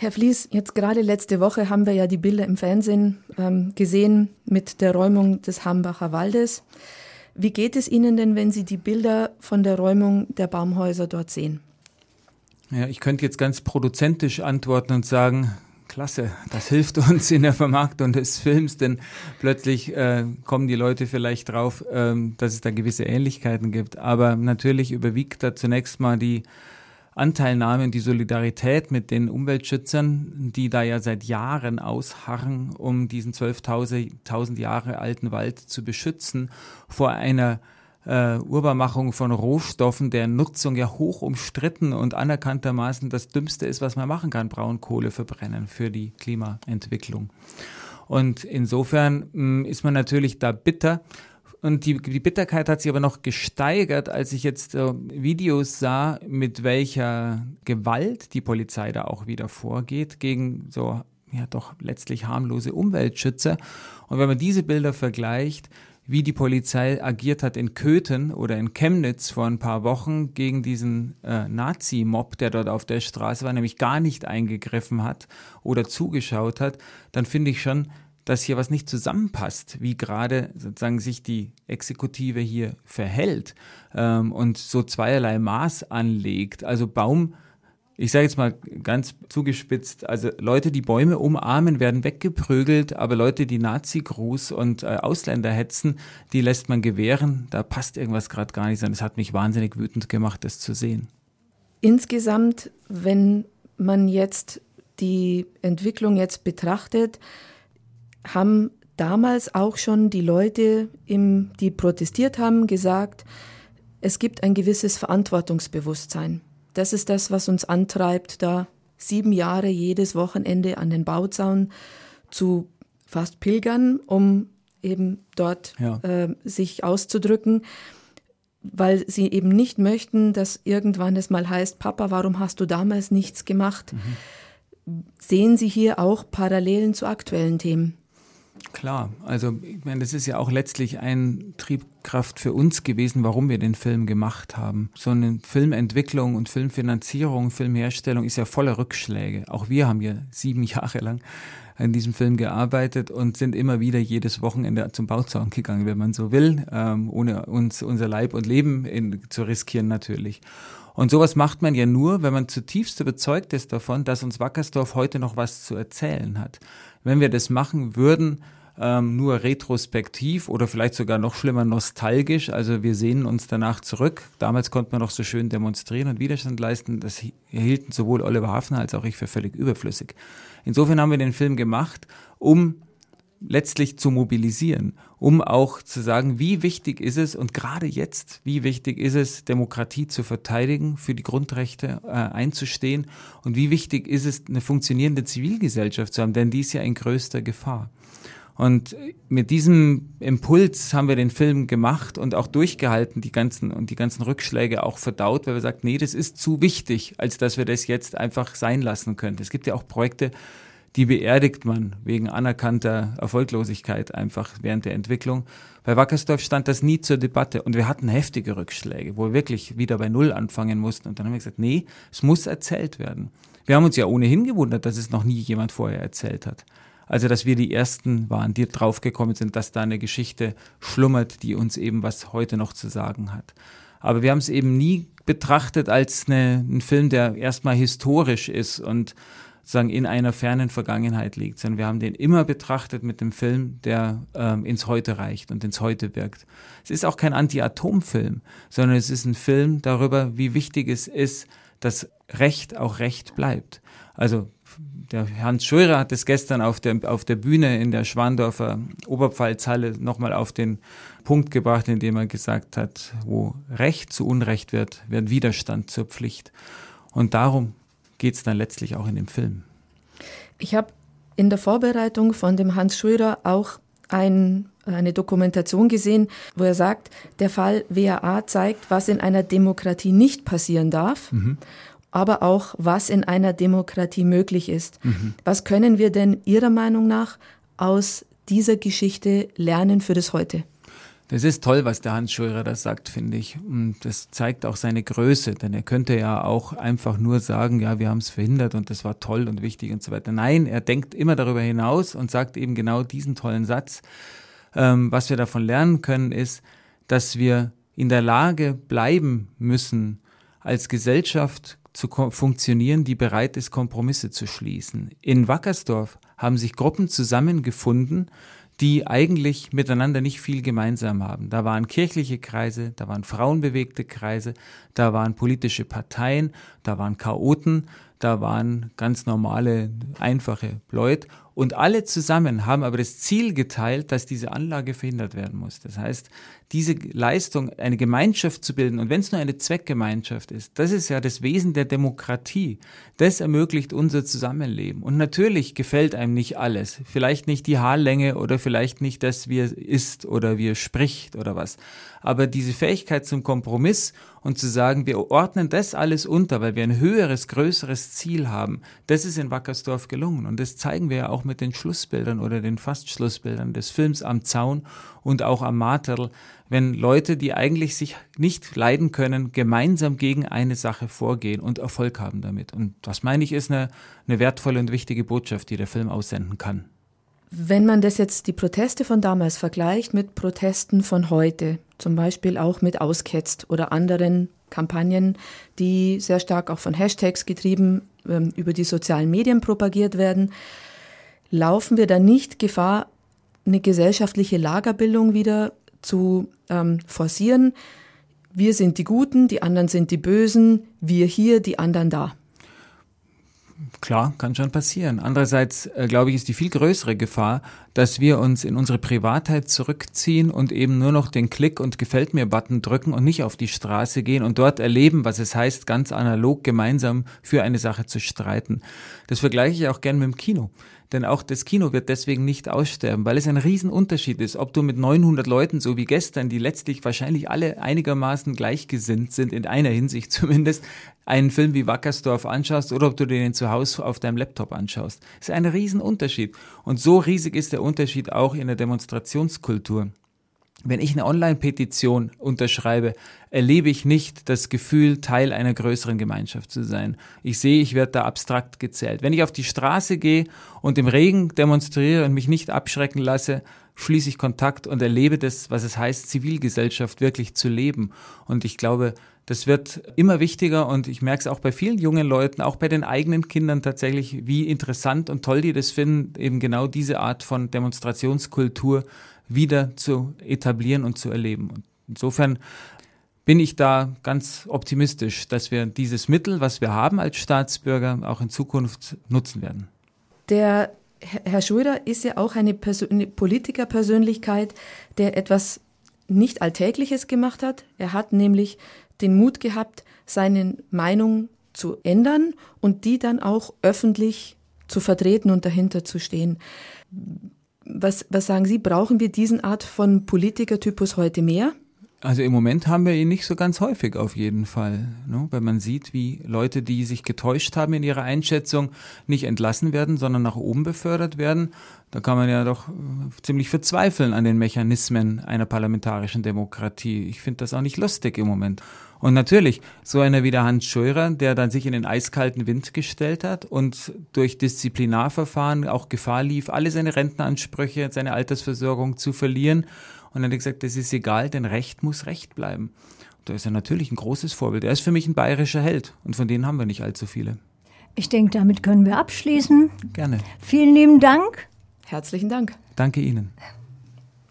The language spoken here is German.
Herr Vlies, jetzt gerade letzte Woche haben wir ja die Bilder im Fernsehen ähm, gesehen mit der Räumung des Hambacher Waldes. Wie geht es Ihnen denn, wenn Sie die Bilder von der Räumung der Baumhäuser dort sehen? Ja, ich könnte jetzt ganz produzentisch antworten und sagen, klasse, das hilft uns in der Vermarktung des Films, denn plötzlich äh, kommen die Leute vielleicht drauf, ähm, dass es da gewisse Ähnlichkeiten gibt. Aber natürlich überwiegt da zunächst mal die Anteilnahme und die Solidarität mit den Umweltschützern, die da ja seit Jahren ausharren, um diesen 12.000 Jahre alten Wald zu beschützen vor einer äh, Urbarmachung von Rohstoffen, deren Nutzung ja hoch umstritten und anerkanntermaßen das Dümmste ist, was man machen kann, Braunkohle verbrennen für die Klimaentwicklung. Und insofern mh, mm, ist man natürlich da bitter, und die, die Bitterkeit hat sich aber noch gesteigert, als ich jetzt äh, Videos sah, mit welcher Gewalt die Polizei da auch wieder vorgeht gegen so ja doch letztlich harmlose Umweltschützer. Und wenn man diese Bilder vergleicht, wie die Polizei agiert hat in Köthen oder in Chemnitz vor ein paar Wochen gegen diesen äh, Nazi-Mob, der dort auf der Straße war, nämlich gar nicht eingegriffen hat oder zugeschaut hat, dann finde ich schon, dass hier was nicht zusammenpasst, wie gerade sozusagen sich die Exekutive hier verhält ähm, und so zweierlei Maß anlegt. Also Baum, ich sage jetzt mal ganz zugespitzt, also Leute, die Bäume umarmen, werden weggeprügelt, aber Leute, die Nazi-Gruß und äh, Ausländer hetzen, die lässt man gewähren. Da passt irgendwas gerade gar nicht, sondern es hat mich wahnsinnig wütend gemacht, das zu sehen. Insgesamt, wenn man jetzt die Entwicklung jetzt betrachtet, haben damals auch schon die Leute, im, die protestiert haben, gesagt, es gibt ein gewisses Verantwortungsbewusstsein. Das ist das, was uns antreibt, da sieben Jahre jedes Wochenende an den Bauzaun zu fast pilgern, um eben dort ja. äh, sich auszudrücken, weil sie eben nicht möchten, dass irgendwann es mal heißt, Papa, warum hast du damals nichts gemacht? Mhm. Sehen Sie hier auch Parallelen zu aktuellen Themen? Klar, also ich meine, das ist ja auch letztlich ein Triebkraft für uns gewesen, warum wir den Film gemacht haben. So eine Filmentwicklung und Filmfinanzierung, Filmherstellung ist ja voller Rückschläge. Auch wir haben ja sieben Jahre lang an diesem Film gearbeitet und sind immer wieder jedes Wochenende zum Bauzaun gegangen, wenn man so will, ähm, ohne uns unser Leib und Leben in, zu riskieren natürlich. Und sowas macht man ja nur, wenn man zutiefst überzeugt ist davon, dass uns Wackersdorf heute noch was zu erzählen hat. Wenn wir das machen würden, ähm, nur retrospektiv oder vielleicht sogar noch schlimmer nostalgisch. Also wir sehen uns danach zurück. Damals konnte man noch so schön demonstrieren und Widerstand leisten. Das hielten sowohl Oliver Hafner als auch ich für völlig überflüssig. Insofern haben wir den Film gemacht, um letztlich zu mobilisieren, um auch zu sagen, wie wichtig ist es und gerade jetzt, wie wichtig ist es, Demokratie zu verteidigen, für die Grundrechte äh, einzustehen und wie wichtig ist es, eine funktionierende Zivilgesellschaft zu haben, denn die ist ja in größter Gefahr. Und mit diesem Impuls haben wir den Film gemacht und auch durchgehalten, die ganzen und die ganzen Rückschläge auch verdaut, weil wir sagt, nee, das ist zu wichtig, als dass wir das jetzt einfach sein lassen könnten. Es gibt ja auch Projekte, die beerdigt man wegen anerkannter Erfolglosigkeit einfach während der Entwicklung. Bei Wackersdorf stand das nie zur Debatte und wir hatten heftige Rückschläge, wo wir wirklich wieder bei Null anfangen mussten. Und dann haben wir gesagt, nee, es muss erzählt werden. Wir haben uns ja ohnehin gewundert, dass es noch nie jemand vorher erzählt hat. Also, dass wir die Ersten waren, die draufgekommen sind, dass da eine Geschichte schlummert, die uns eben was heute noch zu sagen hat. Aber wir haben es eben nie betrachtet als eine, ein Film, der erstmal historisch ist und sozusagen in einer fernen Vergangenheit liegt, sondern wir haben den immer betrachtet mit dem Film, der ähm, ins Heute reicht und ins Heute wirkt. Es ist auch kein Anti-Atom-Film, sondern es ist ein Film darüber, wie wichtig es ist, dass Recht auch Recht bleibt. Also der Hans Scheurer hat es gestern auf der, auf der Bühne in der Schwandorfer Oberpfalzhalle nochmal auf den Punkt gebracht, indem er gesagt hat, wo Recht zu Unrecht wird, wird Widerstand zur Pflicht. Und darum geht es dann letztlich auch in dem Film. Ich habe in der Vorbereitung von dem Hans Schürer auch ein, eine Dokumentation gesehen, wo er sagt, der Fall WAA zeigt, was in einer Demokratie nicht passieren darf. Mhm aber auch, was in einer Demokratie möglich ist. Mhm. Was können wir denn Ihrer Meinung nach aus dieser Geschichte lernen für das Heute? Das ist toll, was der Hans Scheurer das sagt, finde ich. Und das zeigt auch seine Größe, denn er könnte ja auch einfach nur sagen, ja, wir haben es verhindert und das war toll und wichtig und so weiter. Nein, er denkt immer darüber hinaus und sagt eben genau diesen tollen Satz. Ähm, was wir davon lernen können, ist, dass wir in der Lage bleiben müssen, als Gesellschaft zu funktionieren, die bereit ist, Kompromisse zu schließen. In Wackersdorf haben sich Gruppen zusammengefunden, die eigentlich miteinander nicht viel gemeinsam haben. Da waren kirchliche Kreise, da waren frauenbewegte Kreise, da waren politische Parteien, da waren Chaoten, da waren ganz normale, einfache Leute und alle zusammen haben aber das Ziel geteilt, dass diese Anlage verhindert werden muss. Das heißt, diese Leistung, eine Gemeinschaft zu bilden, und wenn es nur eine Zweckgemeinschaft ist, das ist ja das Wesen der Demokratie. Das ermöglicht unser Zusammenleben. Und natürlich gefällt einem nicht alles. Vielleicht nicht die Haarlänge oder vielleicht nicht das, wie er ist oder wie er spricht oder was. Aber diese Fähigkeit zum Kompromiss und zu sagen, wir ordnen das alles unter, weil wir ein höheres, größeres Ziel haben, das ist in Wackersdorf gelungen. Und das zeigen wir ja auch mit den Schlussbildern oder den Fast-Schlussbildern des Films am Zaun und auch am Marterl, wenn Leute, die eigentlich sich nicht leiden können, gemeinsam gegen eine Sache vorgehen und Erfolg haben damit. Und das meine ich ist eine, eine wertvolle und wichtige Botschaft, die der Film aussenden kann. Wenn man das jetzt die Proteste von damals vergleicht mit Protesten von heute, zum Beispiel auch mit Ausketzt oder anderen Kampagnen, die sehr stark auch von Hashtags getrieben ähm, über die sozialen Medien propagiert werden, laufen wir da nicht Gefahr, eine gesellschaftliche Lagerbildung wieder zu ähm, forcieren? Wir sind die Guten, die anderen sind die Bösen, wir hier, die anderen da. Klar, kann schon passieren. Andererseits, äh, glaube ich, ist die viel größere Gefahr, dass wir uns in unsere Privatheit zurückziehen und eben nur noch den Klick- und Gefällt mir-Button drücken und nicht auf die Straße gehen und dort erleben, was es heißt, ganz analog gemeinsam für eine Sache zu streiten. Das vergleiche ich auch gern mit dem Kino. Denn auch das Kino wird deswegen nicht aussterben, weil es ein Riesenunterschied ist, ob du mit 900 Leuten, so wie gestern, die letztlich wahrscheinlich alle einigermaßen gleichgesinnt sind, in einer Hinsicht zumindest, einen Film wie Wackersdorf anschaust oder ob du den zu Hause auf deinem Laptop anschaust. Das ist ein Riesenunterschied. Und so riesig ist der Unterschied auch in der Demonstrationskultur. Wenn ich eine Online-Petition unterschreibe, erlebe ich nicht das Gefühl, Teil einer größeren Gemeinschaft zu sein. Ich sehe, ich werde da abstrakt gezählt. Wenn ich auf die Straße gehe und im Regen demonstriere und mich nicht abschrecken lasse, schließe ich Kontakt und erlebe das, was es heißt, Zivilgesellschaft wirklich zu leben. Und ich glaube, das wird immer wichtiger und ich merke es auch bei vielen jungen Leuten, auch bei den eigenen Kindern tatsächlich, wie interessant und toll die das finden, eben genau diese Art von Demonstrationskultur wieder zu etablieren und zu erleben. Und insofern bin ich da ganz optimistisch, dass wir dieses Mittel, was wir haben als Staatsbürger, auch in Zukunft nutzen werden. Der Herr Schröder ist ja auch eine, eine Politikerpersönlichkeit, der etwas nicht Alltägliches gemacht hat. Er hat nämlich den Mut gehabt, seine Meinung zu ändern und die dann auch öffentlich zu vertreten und dahinter zu stehen. Was, was sagen Sie, brauchen wir diesen Art von Politikertypus heute mehr? Also im Moment haben wir ihn nicht so ganz häufig auf jeden Fall, ne? weil man sieht, wie Leute, die sich getäuscht haben in ihrer Einschätzung, nicht entlassen werden, sondern nach oben befördert werden. Da kann man ja doch äh, ziemlich verzweifeln an den Mechanismen einer parlamentarischen Demokratie. Ich finde das auch nicht lustig im Moment. Und natürlich, so einer wie der Hans Scheurer, der dann sich in den eiskalten Wind gestellt hat und durch Disziplinarverfahren auch Gefahr lief, alle seine Rentenansprüche, seine Altersversorgung zu verlieren. Und dann hat er gesagt, das ist egal, denn Recht muss Recht bleiben. Und da ist er natürlich ein großes Vorbild. Er ist für mich ein bayerischer Held und von denen haben wir nicht allzu viele. Ich denke, damit können wir abschließen. Gerne. Vielen lieben Dank. Herzlichen Dank. Danke Ihnen.